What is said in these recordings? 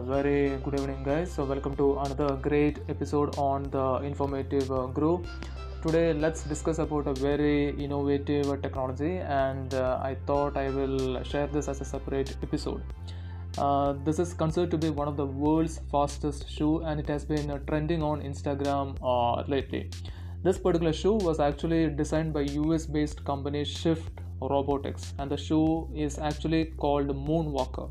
very good evening, guys. So, welcome to another great episode on the informative uh, Grow. Today, let's discuss about a very innovative technology, and uh, I thought I will share this as a separate episode. Uh, this is considered to be one of the world's fastest shoe, and it has been uh, trending on Instagram uh, lately. This particular shoe was actually designed by US-based company Shift Robotics, and the shoe is actually called Moonwalker.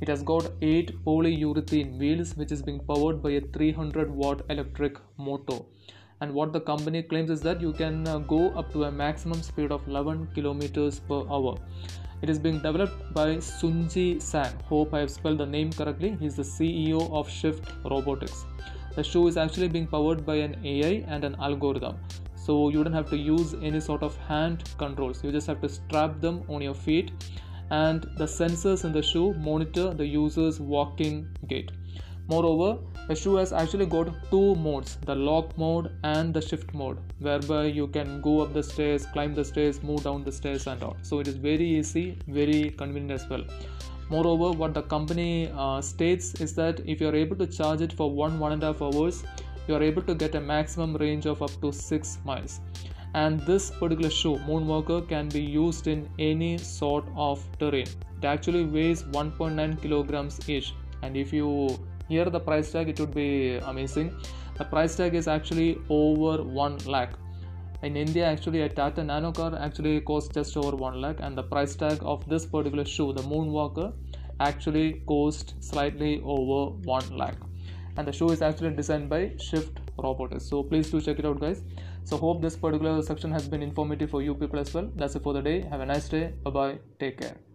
It has got 8 polyurethane wheels which is being powered by a 300 watt electric motor. And what the company claims is that you can uh, go up to a maximum speed of 11 kilometers per hour. It is being developed by Xunjie Zhang. Hope I have spelled the name correctly. He is the CEO of Shift Robotics. The shoe is actually being powered by an AI and an algorithm. So you don't have to use any sort of hand controls. You just have to strap them on your feet and the sensors in the shoe monitor the user's walking gait. Moreover, the shoe has actually got two modes the lock mode and the shift mode, whereby you can go up the stairs, climb the stairs, move down the stairs, and all. So it is very easy, very convenient as well. Moreover, what the company uh, states is that if you are able to charge it for one one and a half hours, you are able to get a maximum range of up to 6 miles and this particular shoe moonwalker can be used in any sort of terrain. It actually weighs 1.9 kilograms each. And if you hear the price tag it would be amazing. The price tag is actually over 1 lakh. In india actually a tata nano car actually costs just over 1 lakh. And the price tag of this particular shoe the moonwalker actually cost slightly over 1 lakh and the shoe is actually designed by shift robotics. So please do check it out guys. So hope this particular section has been informative for you people as well. That's it for the day. Have a nice day. Bye bye take care